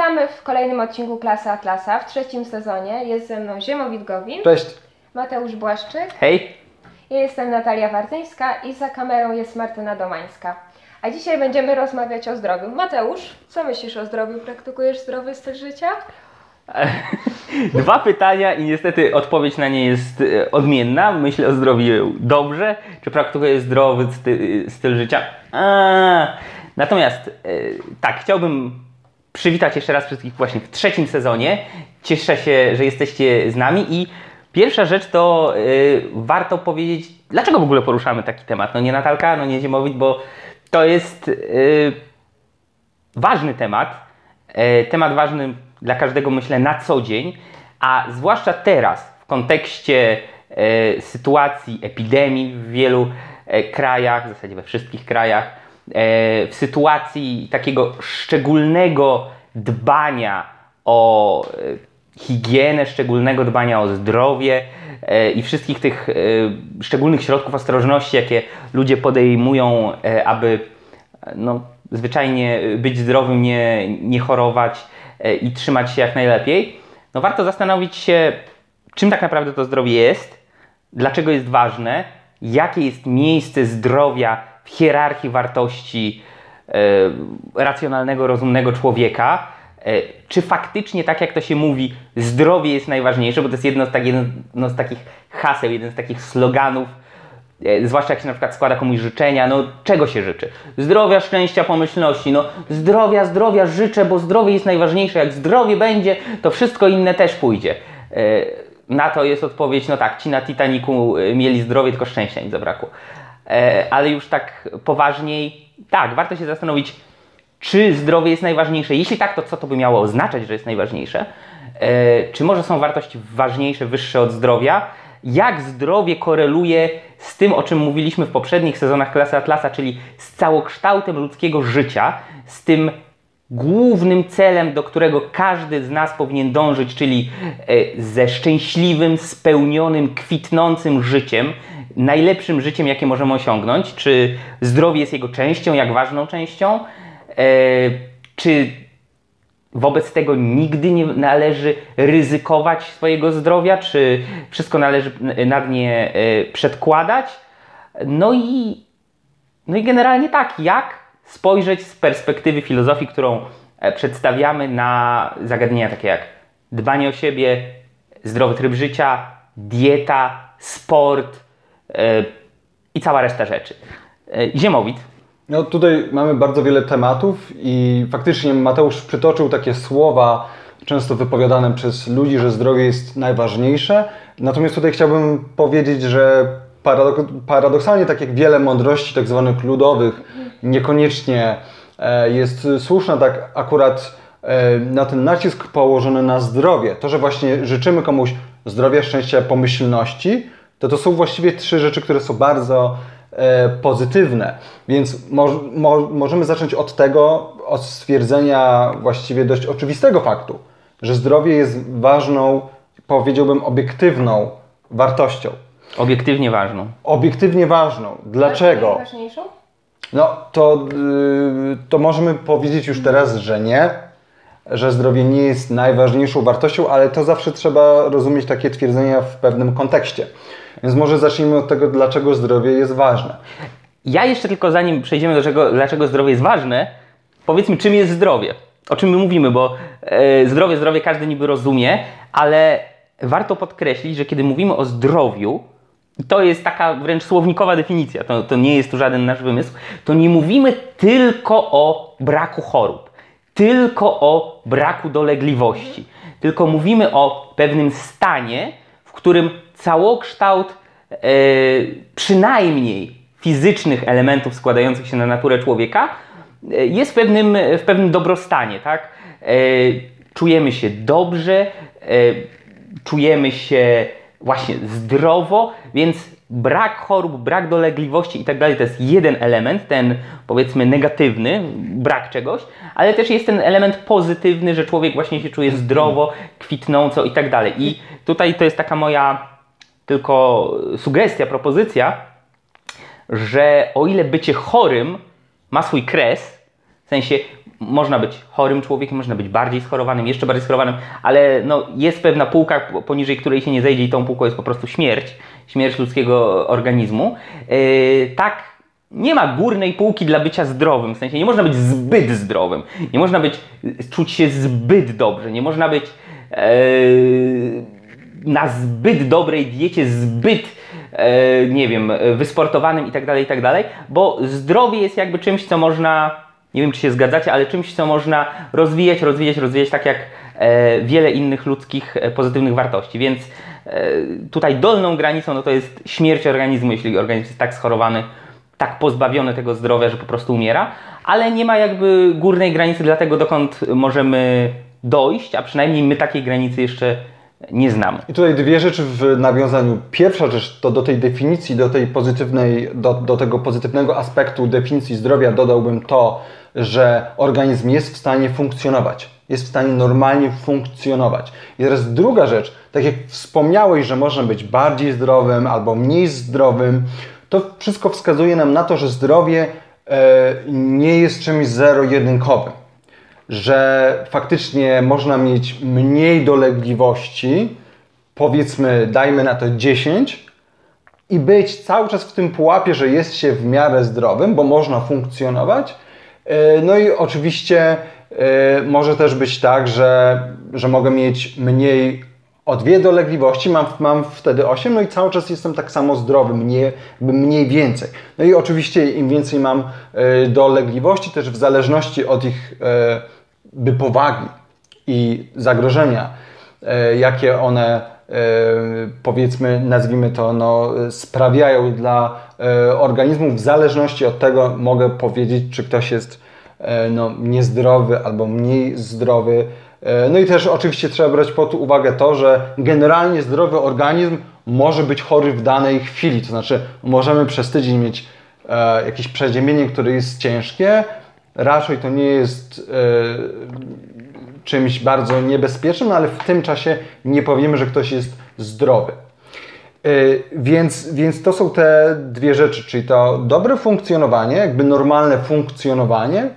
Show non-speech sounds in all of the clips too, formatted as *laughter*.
Witamy w kolejnym odcinku Klasy Atlasa w trzecim sezonie. Jest ze mną Ziemowit Gowin, Cześć. Mateusz Błaszczyk, Hej! ja jestem Natalia Wartyńska i za kamerą jest Martyna Domańska. A dzisiaj będziemy rozmawiać o zdrowiu. Mateusz, co myślisz o zdrowiu? Praktykujesz zdrowy styl życia? *laughs* Dwa pytania i niestety odpowiedź na nie jest e, odmienna. Myślę o zdrowiu dobrze. Czy praktykuję zdrowy sty, styl życia? A, natomiast e, tak, chciałbym przywitać jeszcze raz wszystkich właśnie w trzecim sezonie. Cieszę się, że jesteście z nami i pierwsza rzecz to e, warto powiedzieć, dlaczego w ogóle poruszamy taki temat. No nie Natalka, no nie Ziemowit, bo to jest e, ważny temat. E, temat ważny dla każdego, myślę, na co dzień, a zwłaszcza teraz, w kontekście e, sytuacji epidemii w wielu e, krajach, w zasadzie we wszystkich krajach, w sytuacji takiego szczególnego dbania o e, higienę, szczególnego dbania o zdrowie e, i wszystkich tych e, szczególnych środków ostrożności, jakie ludzie podejmują, e, aby e, no, zwyczajnie być zdrowym, nie, nie chorować e, i trzymać się jak najlepiej, no warto zastanowić się, czym tak naprawdę to zdrowie jest, dlaczego jest ważne, jakie jest miejsce zdrowia hierarchii wartości e, racjonalnego, rozumnego człowieka. E, czy faktycznie, tak jak to się mówi, zdrowie jest najważniejsze, bo to jest jedno z, tak, jedno z takich haseł, jeden z takich sloganów, E, Zwłaszcza jak się na przykład składa komuś życzenia, no czego się życzy? Zdrowia, szczęścia, pomyślności. No zdrowia, zdrowia życzę, bo zdrowie jest najważniejsze. Jak zdrowie będzie, to wszystko inne też pójdzie. Na to jest odpowiedź, no tak, ci na Titaniku mieli zdrowie, tylko szczęścia im zabrakło. E, Ale już tak poważniej, tak, warto się zastanowić, czy zdrowie jest najważniejsze. Jeśli tak, to co to by miało oznaczać, że jest najważniejsze? E, Czy może są wartości ważniejsze, wyższe od zdrowia? Jak zdrowie koreluje z tym, o czym mówiliśmy w poprzednich sezonach Klasy Atlasa, czyli z całokształtem ludzkiego życia, z tym głównym celem, do którego każdy z nas powinien dążyć, czyli e, ze szczęśliwym, spełnionym, kwitnącym życiem, najlepszym życiem, jakie możemy osiągnąć. Czy zdrowie jest jego częścią, jak ważną częścią? E, Czy wobec tego nigdy nie należy ryzykować swojego zdrowia, czy wszystko należy nad nie e, przedkładać? No i, no i generalnie tak, jak spojrzeć z perspektywy filozofii, którą e, przedstawiamy na zagadnienia takie jak dbanie o siebie, zdrowy tryb życia, dieta, sport i cała reszta rzeczy. E, Ziemowit, No tutaj mamy bardzo wiele tematów i faktycznie Mateusz przytoczył takie słowa często wypowiadane przez ludzi, że zdrowie jest najważniejsze. Natomiast tutaj chciałbym powiedzieć, że paradok- paradoksalnie tak jak wiele mądrości tak zwanych ludowych niekoniecznie e, jest słuszna, tak akurat e, na ten nacisk położony na zdrowie. To, że właśnie życzymy komuś zdrowia, szczęścia, pomyślności, to to są właściwie trzy rzeczy, które są bardzo e, pozytywne. Więc mo, mo, możemy zacząć od tego, od stwierdzenia właściwie dość oczywistego faktu, że zdrowie jest ważną, powiedziałbym, obiektywną wartością. obiektywnie ważną. Obiektywnie ważną. Dlaczego? Najważniejszą? No to, yy, to możemy powiedzieć już teraz, że nie, że zdrowie nie jest najważniejszą wartością, ale to zawsze trzeba rozumieć takie twierdzenia w pewnym kontekście. Więc może zacznijmy od tego, dlaczego zdrowie jest ważne. Ja jeszcze tylko zanim przejdziemy do czego, dlaczego zdrowie jest ważne, powiedzmy czym jest zdrowie. O czym my mówimy, bo e, zdrowie, zdrowie każdy niby rozumie, ale warto podkreślić, że kiedy mówimy o zdrowiu, to jest taka wręcz słownikowa definicja, to, to nie jest tu żaden nasz wymysł, to nie mówimy tylko o braku chorób, tylko o braku dolegliwości, tylko mówimy o pewnym stanie, w którym całokształt e, przynajmniej fizycznych elementów składających się na naturę człowieka e, jest w pewnym, w pewnym dobrostanie, tak? E, czujemy się dobrze, czujemy się właśnie zdrowo, więc brak chorób, brak dolegliwości i tak to jest jeden element, ten powiedzmy negatywny, brak czegoś, ale też jest ten element pozytywny, że człowiek właśnie się czuje zdrowo, kwitnąco i tak. I tutaj to jest taka moja tylko sugestia, propozycja, że o ile bycie chorym ma swój kres, sensie można być chorym człowiekiem, można być bardziej schorowanym, jeszcze bardziej schorowanym, ale no, jest pewna półka, poniżej której się nie zejdzie i tą półką jest po prostu śmierć, śmierć ludzkiego organizmu. Yy, tak nie ma górnej półki dla bycia zdrowym, w sensie nie można być zbyt zdrowym, nie można być, czuć się zbyt dobrze, nie można być yy, na zbyt dobrej diecie, zbyt e, nie wiem, wysportowanym i tak dalej, i tak bo zdrowie jest jakby czymś, co można, nie wiem czy się zgadzacie, ale czymś, co można rozwijać, rozwijać, rozwijać, tak jak e, wiele innych ludzkich e, pozytywnych wartości, więc e, tutaj dolną granicą no to jest śmierć organizmu, jeśli organizm jest tak schorowany, tak pozbawiony tego zdrowia, że po prostu umiera, ale nie ma jakby górnej granicy dla tego, dokąd możemy dojść, a przynajmniej my takiej granicy jeszcze nie znamy. I tutaj dwie rzeczy w nawiązaniu. Pierwsza rzecz to do tej definicji, do tej pozytywnej, do, do tego pozytywnego aspektu definicji zdrowia dodałbym to, że organizm jest w stanie funkcjonować. Jest w stanie normalnie funkcjonować. I teraz druga rzecz, tak jak wspomniałeś, że można być bardziej zdrowym albo mniej zdrowym, to wszystko wskazuje nam na to, że zdrowie e, nie jest czymś zero-jedynkowym że faktycznie można mieć mniej dolegliwości, powiedzmy, dajmy na to 10, i być cały czas w tym pułapie, że jest się w miarę zdrowym, bo można funkcjonować. E, no i oczywiście e, może też być tak, że, że mogę mieć mniej o dwie dolegliwości, mam, mam wtedy 8, no i cały czas jestem tak samo zdrowy, mniej, mniej więcej. No i oczywiście im więcej mam e, dolegliwości, też w zależności od ich by powagi i zagrożenia, e, jakie one e, powiedzmy, nazwijmy to, no, sprawiają dla e, organizmu, w zależności od tego mogę powiedzieć, czy ktoś jest no, niezdrowy albo mniej zdrowy. No i też oczywiście trzeba brać pod uwagę to, że generalnie zdrowy organizm może być chory w danej chwili, to znaczy możemy przez tydzień mieć jakieś przeziębienie, które jest ciężkie, raczej to nie jest e, czymś bardzo niebezpiecznym, no ale w tym czasie nie powiemy, że ktoś jest zdrowy. E, więc, więc to są te dwie rzeczy, czyli to dobre funkcjonowanie, jakby normalne funkcjonowanie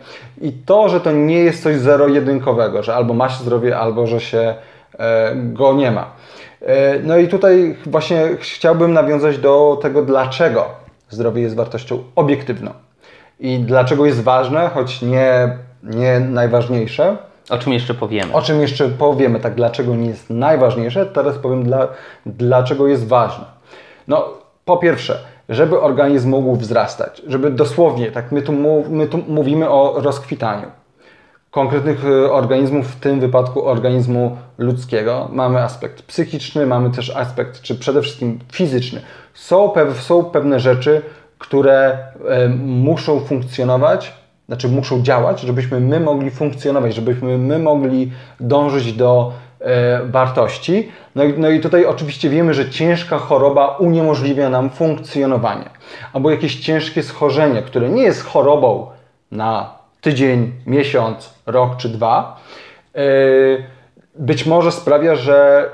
i to, że to nie jest coś zero-jedynkowego, że albo ma się zdrowie, albo że się e, go nie ma. No i tutaj właśnie chciałbym nawiązać do tego, dlaczego zdrowie jest wartością obiektywną i dlaczego jest ważne, choć nie, nie najważniejsze. O czym jeszcze powiemy? O czym jeszcze powiemy, tak dlaczego nie jest najważniejsze, teraz powiem dla, dlaczego jest ważne. No, po pierwsze, żeby organizm mógł wzrastać, żeby dosłownie, tak my tu, my tu mówimy o rozkwitaniu konkretnych e, organizmów, w tym wypadku organizmu ludzkiego. Mamy aspekt psychiczny, mamy też aspekt, czy przede wszystkim fizyczny. Są, pew, są pewne rzeczy, które e, muszą funkcjonować, znaczy muszą działać, żebyśmy my mogli funkcjonować, żebyśmy my mogli dążyć do e, wartości. No i, no i tutaj oczywiście wiemy, że ciężka choroba uniemożliwia nam funkcjonowanie. Albo jakieś ciężkie schorzenie, które nie jest chorobą na tydzień, miesiąc, rok czy dwa, e, być może sprawia, że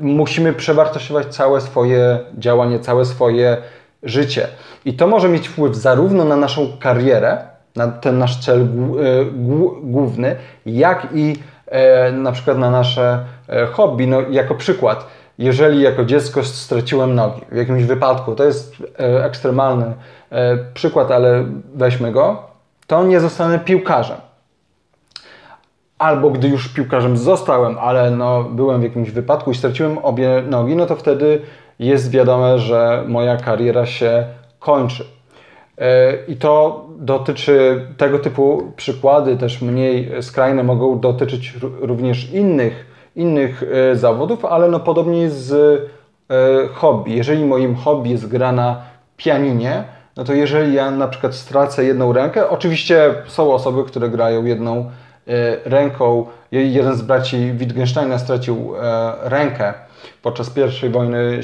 musimy przewartościować całe swoje działanie, całe swoje życie. I to może mieć wpływ zarówno na naszą karierę, na ten nasz cel e, główny, jak i e, na przykład na nasze e, hobby. No, jako przykład, jeżeli jako dziecko straciłem nogi w jakimś wypadku, to jest ekstremalny przykład, ale weźmy go, to nie zostanę piłkarzem. Albo gdy już piłkarzem zostałem, ale no, byłem w jakimś wypadku i straciłem obie nogi, no to wtedy jest wiadome, że moja kariera się kończy. E, I to dotyczy tego typu przykłady, też mniej skrajne, mogą dotyczyć również innych, innych e, zawodów, ale no podobnie z e, hobby. Jeżeli moim hobby jest gra na pianinie, no to jeżeli ja na przykład stracę jedną rękę, oczywiście są osoby, które grają jedną ręką. Jeden z braci Wittgensteina stracił rękę podczas I wojny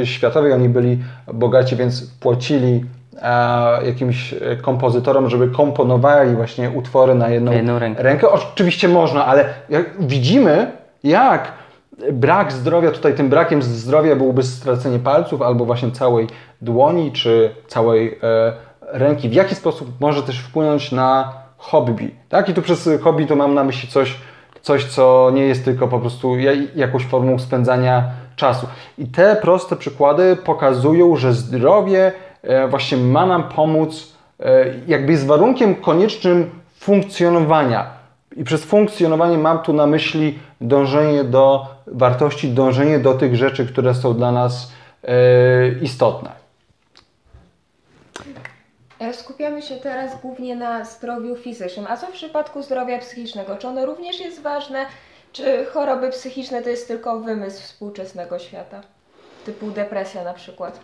y, światowej. Oni byli bogaci, więc płacili e, jakimś kompozytorom, żeby komponowali właśnie utwory na jedną, jedną rękę. rękę. Oczywiście można, ale widzimy, jak brak zdrowia, tutaj tym brakiem zdrowia byłoby stracenie palców albo właśnie całej dłoni czy całej e, ręki, w jaki sposób może też wpłynąć na hobby. Tak? I tu przez hobby to mam na myśli coś, coś co nie jest tylko po prostu ja- jakąś formą spędzania czasu. I te proste przykłady pokazują, że zdrowie e, właśnie ma nam pomóc, e, jakby jest warunkiem koniecznym funkcjonowania. I przez funkcjonowanie mam tu na myśli dążenie do wartości, dążenie do tych rzeczy, które są dla nas e, istotne. E, Skupiamy się teraz głównie na zdrowiu fizycznym. A co w przypadku zdrowia psychicznego? Czy ono również jest ważne? Czy choroby psychiczne to jest tylko wymysł współczesnego świata? Typu depresja na przykład.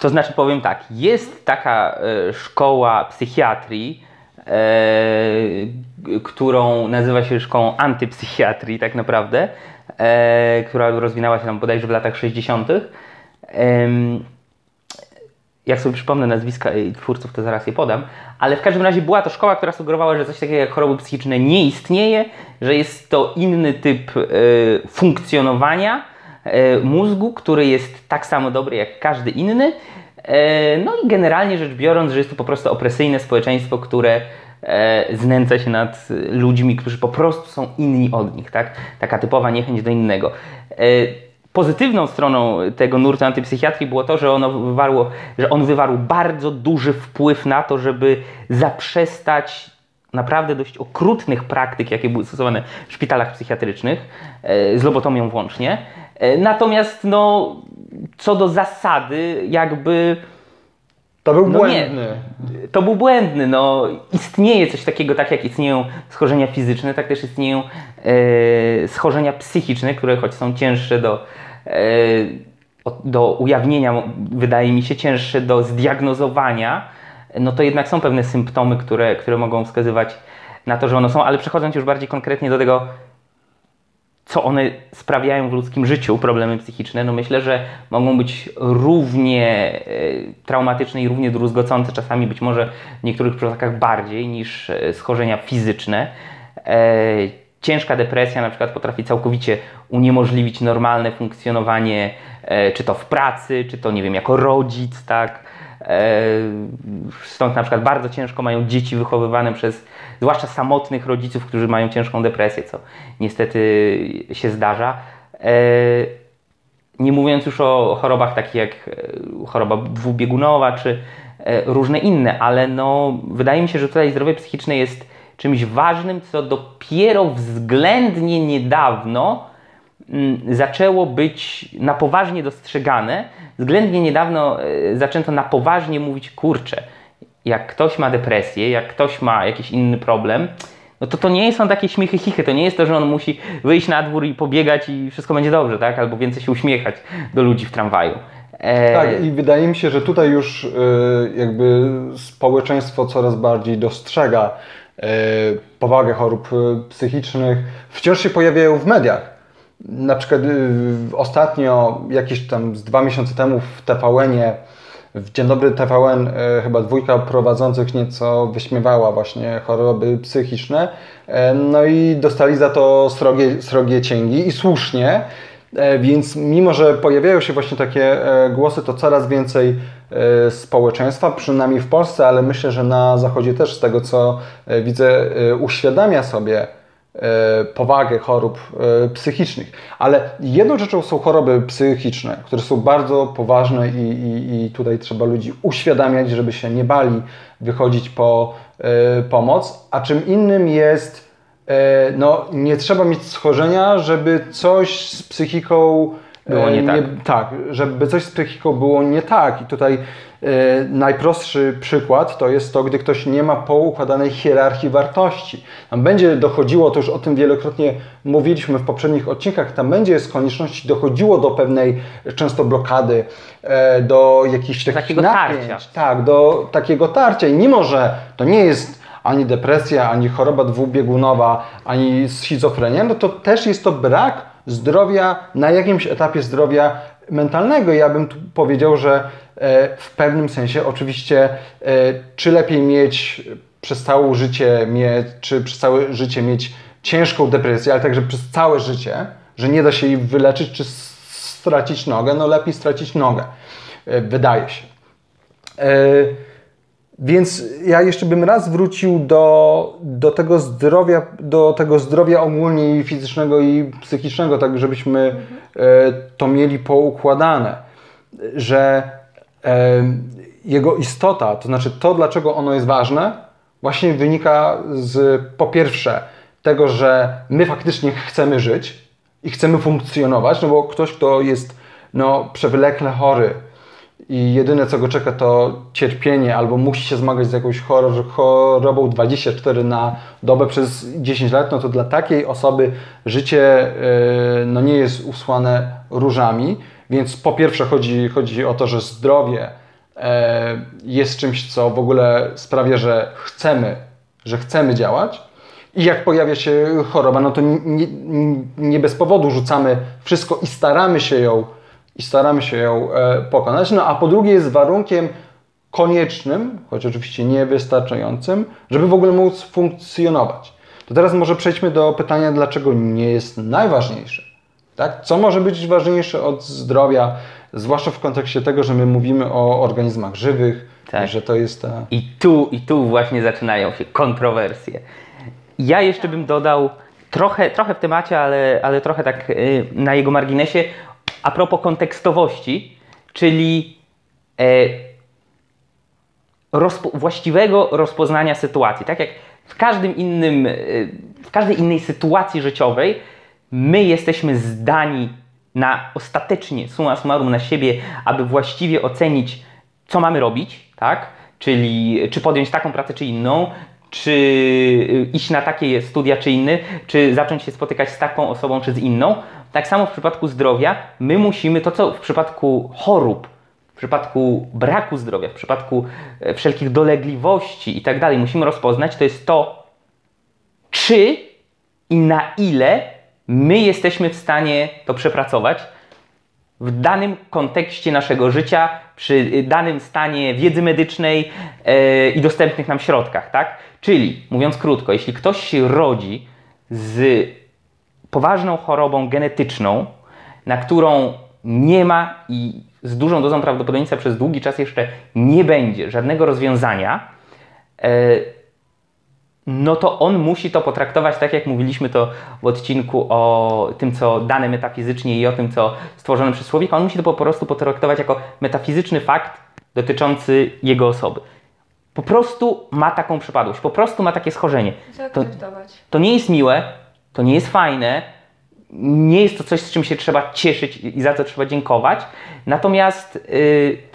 To znaczy powiem tak, jest taka e, szkoła psychiatrii, e, którą nazywa się szkołą antypsychiatrii tak naprawdę, e, która rozwinęła się tam bodajże w latach 60. Jak sobie przypomnę nazwiska i twórców, to zaraz je podam, ale w każdym razie była to szkoła, która sugerowała, że coś takiego jak choroby psychiczne nie istnieje, że jest to inny typ e, funkcjonowania e, mózgu, który jest tak samo dobry jak każdy inny. E, no i generalnie rzecz biorąc, że jest to po prostu opresyjne społeczeństwo, które znęca się nad ludźmi, którzy po prostu są inni od nich, tak? Taka typowa niechęć do innego. Pozytywną stroną tego nurtu antypsychiatrii było to, że, ono wywarło, że on wywarł bardzo duży wpływ na to, żeby zaprzestać naprawdę dość okrutnych praktyk, jakie były stosowane w szpitalach psychiatrycznych, e, z lobotomią włącznie. E, Natomiast no, co do zasady, jakby To był No nie. błędny. to był błędny. No, istnieje coś takiego, tak jak istnieją schorzenia fizyczne, tak też istnieją e, schorzenia psychiczne, które choć są cięższe do, e, do ujawnienia, wydaje mi się, cięższe do zdiagnozowania, no to jednak są pewne symptomy, które, które mogą wskazywać na to, że one są, ale przechodząc już bardziej konkretnie do tego, co one sprawiają w ludzkim życiu, problemy psychiczne, no myślę, że mogą być równie e, traumatyczne i równie druzgocące, czasami być może w niektórych przypadkach bardziej niż e, schorzenia fizyczne. E, Ciężka depresja na przykład potrafi całkowicie uniemożliwić normalne funkcjonowanie, czy to w pracy, czy to nie wiem, jako rodzic, tak. E, Stąd na przykład bardzo ciężko mają dzieci wychowywane przez zwłaszcza samotnych rodziców, którzy mają ciężką depresję, co niestety się zdarza. E, Nie mówiąc już o chorobach takich jak e, choroba dwubiegunowa czy różne inne, ale no, wydaje mi się, że tutaj zdrowie psychiczne jest czymś ważnym, co dopiero względnie niedawno mm, zaczęło być na poważnie dostrzegane. Względnie niedawno e, zaczęto na poważnie mówić, kurczę, jak ktoś ma depresję, jak ktoś ma jakiś inny problem, no to to nie są takie śmiechy chichy, to nie jest to, że on musi wyjść na dwór i pobiegać i wszystko będzie dobrze, tak? Albo więcej się uśmiechać do ludzi w tramwaju. E, Tak, i wydaje mi się, że tutaj już y, jakby społeczeństwo coraz bardziej dostrzega y, powagę chorób psychicznych. Wciąż się pojawiają w mediach. Na przykład y, ostatnio, jakieś tam z dwa miesiące temu w TVN-ie, w Dzień Dobry TVN, y, chyba dwójka prowadzących nieco wyśmiewała właśnie choroby psychiczne. E, No i dostali za to srogie, srogie cięgi i słusznie. Więc mimo, że pojawiają się właśnie takie głosy, to coraz więcej społeczeństwa, przynajmniej w Polsce, ale myślę, że na Zachodzie też z tego co widzę, uświadamia sobie powagę chorób e, psychicznych. Ale jedną rzeczą są choroby psychiczne, które są bardzo poważne i, i, i tutaj trzeba ludzi uświadamiać, żeby się nie bali wychodzić po e, pomoc, a czym innym jest E, no, nie trzeba mieć schorzenia, żeby coś z psychiką Było e, nie tak. tak, żeby coś z psychiką było nie tak. I tutaj e, najprostszy przykład to jest to, gdy ktoś nie ma poukładanej hierarchii wartości. Tam będzie dochodziło, to już o tym wielokrotnie mówiliśmy w poprzednich odcinkach, tam będzie z konieczności dochodziło do pewnej często blokady, e, do jakichś takich Takiego napięć. tarcia. Tak, do takiego tarcia. I mimo, że to nie jest ani depresja, ani choroba dwubiegunowa, ani schizofrenia, no to też jest to brak zdrowia na jakimś etapie zdrowia mentalnego. Ja bym tu powiedział, że e, w pewnym sensie oczywiście, e, czy lepiej mieć przez całe życie, mieć, czy przez całe życie mieć ciężką depresję, ale także przez całe życie, że nie da się jej wyleczyć, czy stracić nogę, no lepiej stracić nogę, e, wydaje się. Więc ja jeszcze bym raz wrócił do, do, tego zdrowia, do tego zdrowia ogólnie i fizycznego i psychicznego, tak żebyśmy e, to mieli poukładane, że e, jego istota, to znaczy to, dlaczego ono jest ważne, właśnie wynika z po pierwsze tego, że my faktycznie chcemy żyć i chcemy funkcjonować, no bo ktoś, kto jest no, przewlekle chory, i jedyne co go czeka to cierpienie albo musi się zmagać z jakąś chorobą 24 na dobę przez 10 lat, no to dla takiej osoby życie yy, no nie jest usłane różami. Więc po pierwsze chodzi, chodzi o to, że zdrowie yy, jest czymś, co w ogóle sprawia, że chcemy, że chcemy działać. I jak pojawia się choroba, no to nie, nie bez powodu rzucamy wszystko i staramy się ją i staramy się ją e, pokonać. No a po drugie jest warunkiem koniecznym, choć oczywiście niewystarczającym, żeby w ogóle móc funkcjonować. To teraz może przejdźmy do pytania, dlaczego nie jest najważniejsze. Tak? Co może być ważniejsze od zdrowia, zwłaszcza w kontekście tego, że my mówimy o organizmach żywych, tak. że to jest ta... I tu, I tu właśnie zaczynają się kontrowersje. Ja jeszcze bym dodał trochę, trochę w temacie, ale, ale trochę tak y, na jego marginesie a propos kontekstowości, czyli e, rozpo, właściwego rozpoznania sytuacji. Tak jak w każdym innym, e, w każdej innej sytuacji życiowej, my jesteśmy zdani na ostatecznie, summa summarum, na siebie, aby właściwie ocenić, co mamy robić, tak? Czyli czy podjąć taką pracę, czy inną, czy iść na takie studia, czy inny, czy zacząć się spotykać z taką osobą, czy z inną. Tak samo w przypadku zdrowia, my musimy to, co w przypadku chorób, w przypadku braku zdrowia, w przypadku e, wszelkich dolegliwości i tak dalej, musimy rozpoznać, to jest to, czy i na ile my jesteśmy w stanie to przepracować w danym kontekście naszego życia, przy danym stanie wiedzy medycznej yy, i dostępnych nam środkach, tak? Czyli, mówiąc krótko, jeśli ktoś się rodzi z poważną chorobą genetyczną, na którą nie ma i z dużą dozą prawdopodobieństwa przez długi czas jeszcze nie będzie żadnego rozwiązania, e, no to on musi to potraktować tak, jak mówiliśmy to w odcinku o tym, co dane metafizycznie i o tym, co stworzone przez człowieka. On musi to po prostu potraktować jako metafizyczny fakt dotyczący jego osoby. Po prostu ma taką przypadłość, po prostu ma takie schorzenie. To, to nie jest miłe, to nie jest fajne, nie jest to coś, z czym się trzeba cieszyć i za co trzeba dziękować, natomiast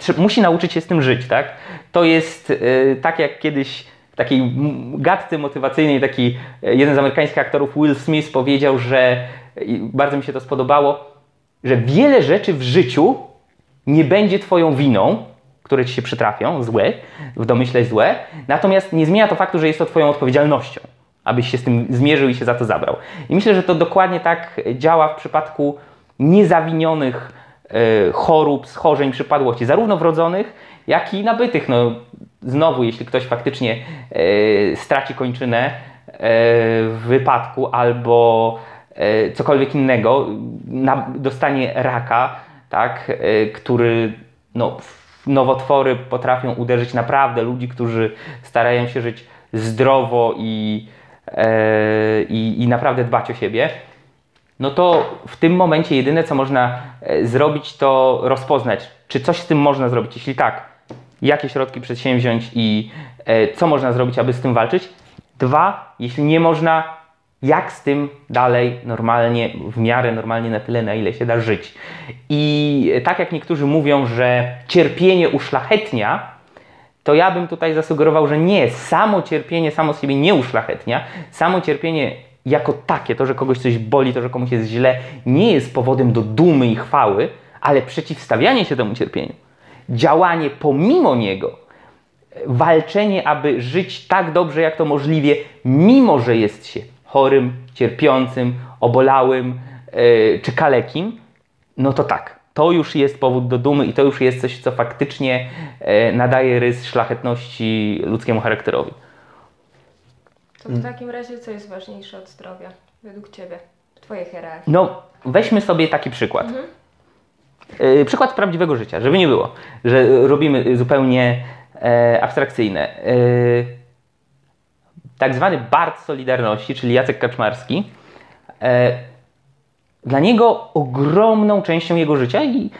yy, musi nauczyć się z tym żyć, tak? To jest yy, tak jak kiedyś takiej gadce motywacyjnej taki y, jeden z amerykańskich aktorów, Will Smith, powiedział, że bardzo mi się to spodobało, że wiele rzeczy w życiu nie będzie Twoją winą, które Ci się przytrafią, złe, w domyśle złe, natomiast nie zmienia to faktu, że jest to Twoją odpowiedzialnością abyś się z tym zmierzył i się za to zabrał. I myślę, że to dokładnie tak działa w przypadku niezawinionych e, chorób, schorzeń, przypadłości, zarówno wrodzonych, jak i nabytych. No, znowu, jeśli ktoś faktycznie e, straci kończynę e, w wypadku albo cokolwiek innego, dostanie raka, tak, który no, nowotwory potrafią uderzyć naprawdę ludzi, którzy starają się żyć zdrowo i E, i, i naprawdę dbać o siebie, no to w tym momencie jedyne co można e, zrobić, to rozpoznać, czy coś z tym można zrobić. Jeśli tak, jakie środki przedsięwziąć i e, co można zrobić, aby z tym walczyć. Dwa, jeśli nie można, jak z tym dalej normalnie, w miarę normalnie na tyle, na ile się da żyć. I tak jak niektórzy mówią, że cierpienie uszlachetnia, to ja bym tutaj zasugerował, że nie, samo cierpienie samo z siebie nie uszlachetnia, samo cierpienie jako takie, to, że kogoś coś boli, to, że komuś jest źle, nie jest powodem do dumy i chwały, ale przeciwstawianie się temu cierpieniu, działanie pomimo niego, walczenie, aby żyć tak dobrze, jak to możliwie, mimo że jest się chorym, cierpiącym, obolałym yy, czy kalekim, no to tak, to już jest powód do dumy i to już jest coś, co faktycznie e, nadaje rys szlachetności ludzkiemu charakterowi. To w takim razie co jest ważniejsze od zdrowia według Ciebie, w Twojej hierarchii? No, weźmy sobie taki przykład. Mhm. E, przykład prawdziwego życia, żeby nie było, że robimy zupełnie e, abstrakcyjne. E, tak zwany Bart Solidarności, czyli Jacek Kaczmarski, e, dla niego ogromną częścią jego życia i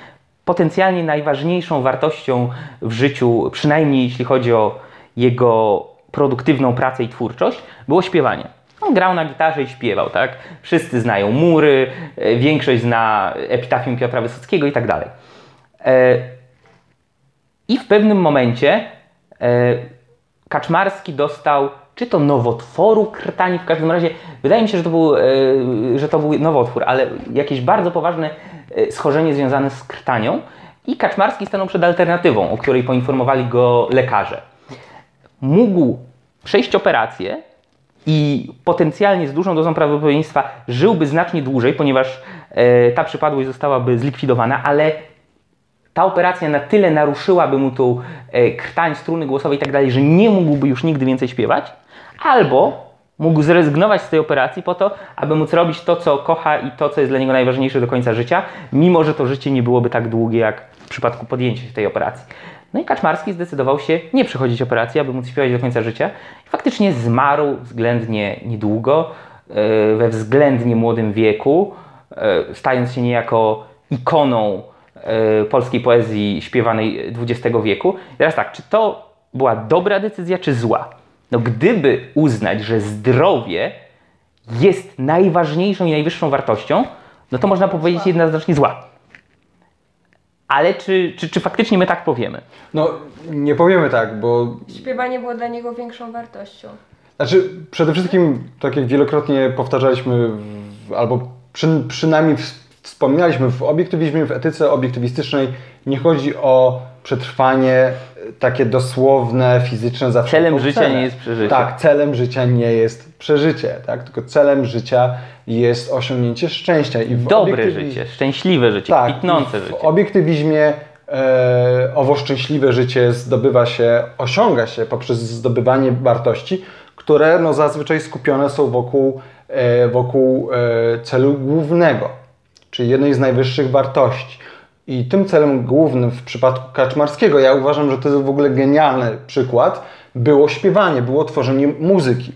potencjalnie najważniejszą wartością w życiu, przynajmniej jeśli chodzi o jego produktywną pracę i twórczość, było śpiewanie. On grał na gitarze i śpiewał, tak? Wszyscy znają mury, e, większość zna epitafium Piotra Wysockiego i tak dalej. E, I w pewnym momencie e, Kaczmarski dostał czy to nowotworu krtani, w każdym razie wydaje mi się, że to był, że to był nowotwór, ale jakieś bardzo poważne schorzenie związane z krtanią i Kaczmarski stanął przed alternatywą, o której poinformowali go lekarze. Mógł przejść operację, i potencjalnie z dużą dozą prawdopodobieństwa żyłby znacznie dłużej, ponieważ e, ta przypadłość zostałaby zlikwidowana, ale ta operacja na tyle naruszyłaby mu tą e, krtań, struny głosowe i tak dalej, że nie mógłby już nigdy więcej śpiewać, albo mógł zrezygnować z tej operacji po to, aby móc robić to, co kocha i to, co jest dla niego najważniejsze do końca życia, mimo że to życie nie byłoby tak długie, jak w przypadku podjęcia tej operacji. No i Kaczmarski zdecydował się nie przechodzić operacji, aby móc śpiewać do końca życia. I faktycznie zmarł względnie niedługo, e, we względnie młodym wieku, e, stając się niejako ikoną e, polskiej poezji śpiewanej XX wieku. I teraz tak, czy to była dobra decyzja, czy zła? No gdyby uznać, że zdrowie jest najważniejszą i najwyższą wartością, no to można powiedzieć jednoznacznie zła. Ale czy, czy, czy faktycznie my tak powiemy? No, nie powiemy tak, bo. Śpiewanie było dla niego większą wartością. Znaczy, przede wszystkim, tak jak wielokrotnie powtarzaliśmy, w, albo przy, przynajmniej wspominaliśmy w obiektywizmie, w etyce obiektywistycznej, nie chodzi o przetrwanie takie dosłowne, fizyczne zawsze. Celem życia nie jest przeżycie. Tak, celem życia nie jest przeżycie, tak? Tylko celem życia jest osiągnięcie szczęścia. I Dobre życie, szczęśliwe życie, tak, kwitnące życie. W obiektywizmie e, owo szczęśliwe życie zdobywa się, osiąga się poprzez zdobywanie wartości, które no, zazwyczaj skupione są wokół, e, wokół e, celu głównego, czyli jednej z najwyższych wartości. I tym celem głównym w przypadku Kaczmarskiego, ja uważam, że to jest w ogóle genialny przykład, było śpiewanie, było tworzenie muzyki.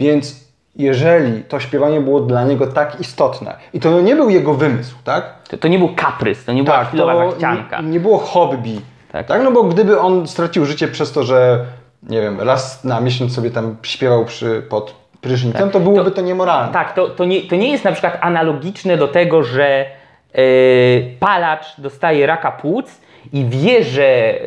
Więc jeżeli to śpiewanie było dla niego tak istotne i to nie był jego wymysł, tak? To, to nie był kaprys, to nie była tak, chwilowa zachcianka. Nie, nie było hobby, tak. tak? No bo gdyby on stracił życie przez to, że nie wiem, raz na miesiąc sobie tam śpiewał przy, pod prysznicem, tak. to byłoby to, to niemoralne. Tak, to, to, nie, to nie jest na przykład analogiczne do tego, że palacz dostaje raka płuc i wie, że e,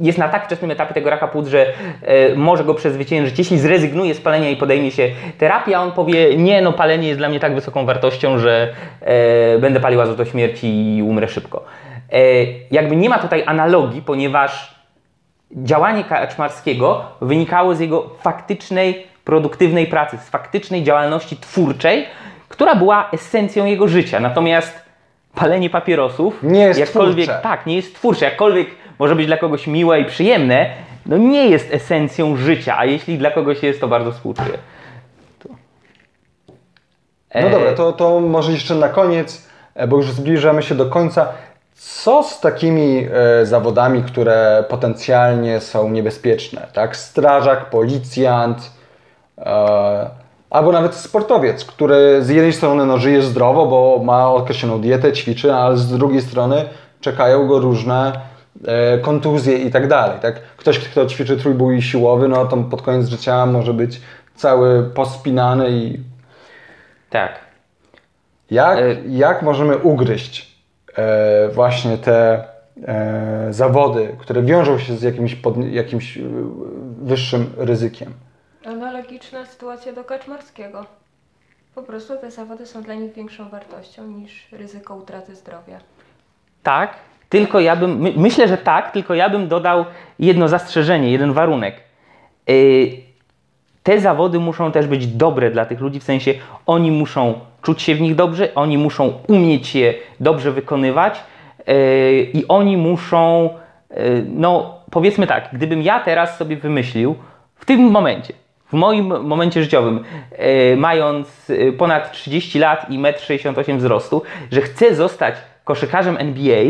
jest na tak wczesnym etapie tego raka płuc, że e, może go przezwyciężyć, jeśli zrezygnuje z palenia i podejmie się terapii, a on powie, nie, no palenie jest dla mnie tak wysoką wartością, że e, będę palił aż do śmierci i umrę szybko. jakby nie ma tutaj analogii, ponieważ działanie Kaczmarskiego wynikało z jego faktycznej, produktywnej pracy, z faktycznej działalności twórczej, która była esencją jego życia. Natomiast palenie papierosów nie jest jakkolwiek, twórcze. Tak, nie jest twórcze. Jakkolwiek może być dla kogoś miłe i przyjemne, no nie jest esencją życia, a jeśli dla kogoś jest, to bardzo współczuję. To... No dobra, to, to może jeszcze na koniec, e, bo już zbliżamy się do końca. Co z takimi e, zawodami, które potencjalnie są niebezpieczne? Tak? Strażak, policjant, e, Albo nawet sportowiec, który z jednej strony no, żyje zdrowo, bo ma określoną dietę, ćwiczy, ale z drugiej strony czekają go różne e, kontuzje i tak dalej. Tak? Ktoś, kto ćwiczy trójbój siłowy, no to pod koniec życia może być cały pospinany i... Tak. Jak, e... jak możemy ugryźć e, właśnie te e, zawody, które wiążą się z jakimś, pod, jakimś e, wyższym ryzykiem? Analogiczna sytuacja do Kaczmarskiego. Po prostu te zawody są dla nich większą wartością niż ryzyko utraty zdrowia. Tak, tylko ja bym, my, myślę, że tak, tylko ja bym dodał jedno zastrzeżenie, jeden warunek. Yy, te zawody muszą też być dobre dla tych ludzi, w sensie oni muszą czuć się w nich dobrze, oni muszą umieć je dobrze wykonywać yy, i oni muszą, yy, no powiedzmy tak, gdybym ja teraz sobie wymyślił w tym momencie, w moim momencie życiowym, e, mając e, ponad 30 lat i 1,68 m wzrostu, że chcę zostać koszykarzem NBA,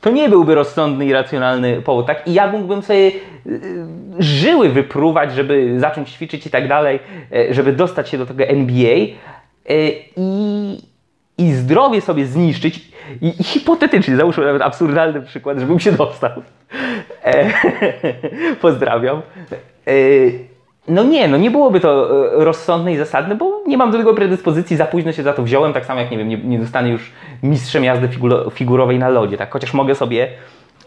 to nie byłby rozsądny i racjonalny powód, tak? I ja mógłbym sobie y, żyły wypruwać, żeby zacząć ćwiczyć i tak dalej, żeby dostać się do tego NBA i, i zdrowie sobie zniszczyć. I, I hipotetycznie, załóżmy nawet absurdalny przykład, żebym się dostał. E, *laughs* Pozdrawiam. No nie, no nie byłoby to e, rozsądne i zasadne, bo nie mam do tego predyspozycji, za późno się za to wziąłem, tak samo jak nie wiem, nie, nie zostanę już mistrzem jazdy figurowej na lodzie, tak? Chociaż mogę sobie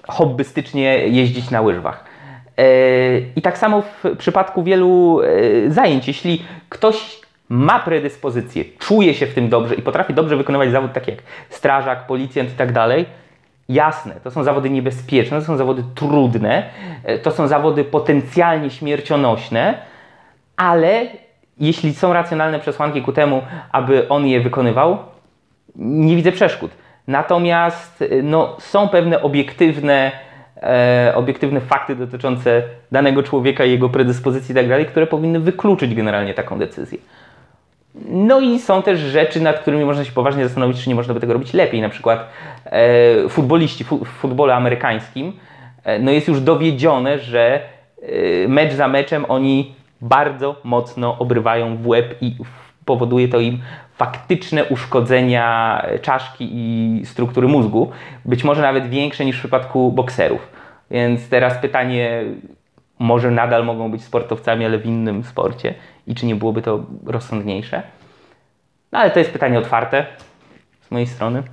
hobbystycznie jeździć na łyżwach. E, I tak samo w przypadku wielu e, zajęć, jeśli ktoś ma predyspozycję, czuje się w tym dobrze i potrafi dobrze wykonywać zawód taki jak strażak, policjant i tak dalej, Jasne, to są zawody niebezpieczne, to są zawody trudne, e, to są zawody potencjalnie śmiercionośne, ale jeśli są racjonalne przesłanki ku temu, aby on je wykonywał, nie widzę przeszkód. Natomiast e, no, są pewne obiektywne, e, obiektywne fakty dotyczące danego człowieka jego predyspozycji i tak które powinny wykluczyć generalnie taką decyzję. No i są też rzeczy, nad którymi można się poważnie zastanowić, czy nie można by tego robić lepiej. Na przykład e, futboliści fu, w futbolu amerykańskim, e, no jest już dowiedzione, że e, mecz za meczem oni bardzo mocno obrywają w łeb i powoduje to im faktyczne uszkodzenia czaszki i struktury mózgu, być może nawet większe niż w przypadku bokserów. Więc teraz pytanie, może nadal mogą być sportowcami, ale w innym sporcie i czy nie byłoby to rozsądniejsze? No ale to jest pytanie otwarte z mojej strony.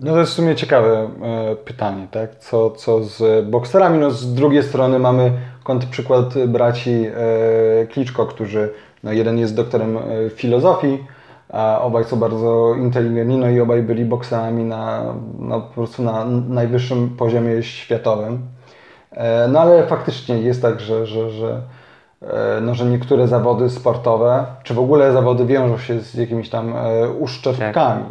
No to jest w sumie ciekawe e, pytanie, tak? Co, co z bokserami? No z drugiej strony mamy kontrprzykład braci e, Kliczko, którzy, no jeden jest doktorem e, filozofii, a obaj są bardzo inteligentni, no i obaj byli bokserami na, no, po prostu na najwyższym poziomie światowym. E, no ale faktycznie jest tak, że, że, że, no, że niektóre zawody sportowe, czy w ogóle zawody wiążą się z jakimiś tam e, uszczerbkami.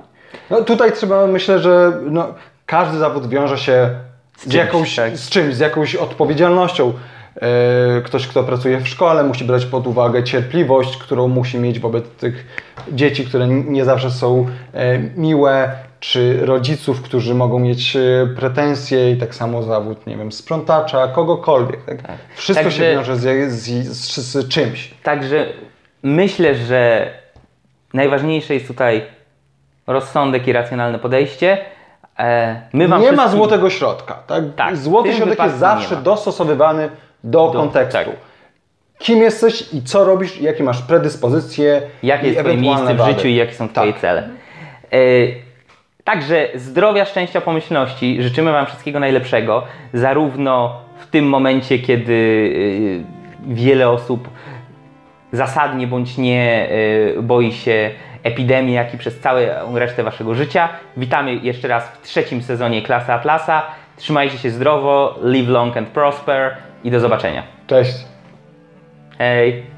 No tutaj trzeba, myślę, że no, każdy zawód wiąże się z, czymś, jakąś, tak. z czymś, z jakąś odpowiedzialnością. E, Ktoś, kto pracuje w szkole, musi brać pod uwagę cierpliwość, którą musi mieć wobec tych dzieci, które nie zawsze są e, miłe, czy rodziców, którzy mogą mieć e, pretensje i tak samo zawód, nie wiem, sprzątacza, kogokolwiek. Tak? Wszystko Także- się wiąże z, z, z, z czymś. Także myślę, że najważniejsze jest tutaj rozsądek i racjonalne podejście. E, My wam nie ma wszystkim- złotego środka. Tak? Tak, Złoty środek jest zawsze ma. dostosowywany do, Do- kontekstu. tak. Kim jesteś i co robisz, jakie masz predyspozycje. Jakie jest Twoje miejsce w życiu i jakie są Twoje Tak. cele. E, Także zdrowia, szczęścia, pomyślności. Życzymy Wam wszystkiego najlepszego, zarówno w tym momencie, kiedy e, wiele osób zasadnie bądź nie e, boi się epidemii, jak i przez całą resztę Waszego życia. Witamy jeszcze raz w trzecim sezonie Klasy Atlasa. Trzymajcie się zdrowo, live long and prosper i do zobaczenia. Cześć. Hej!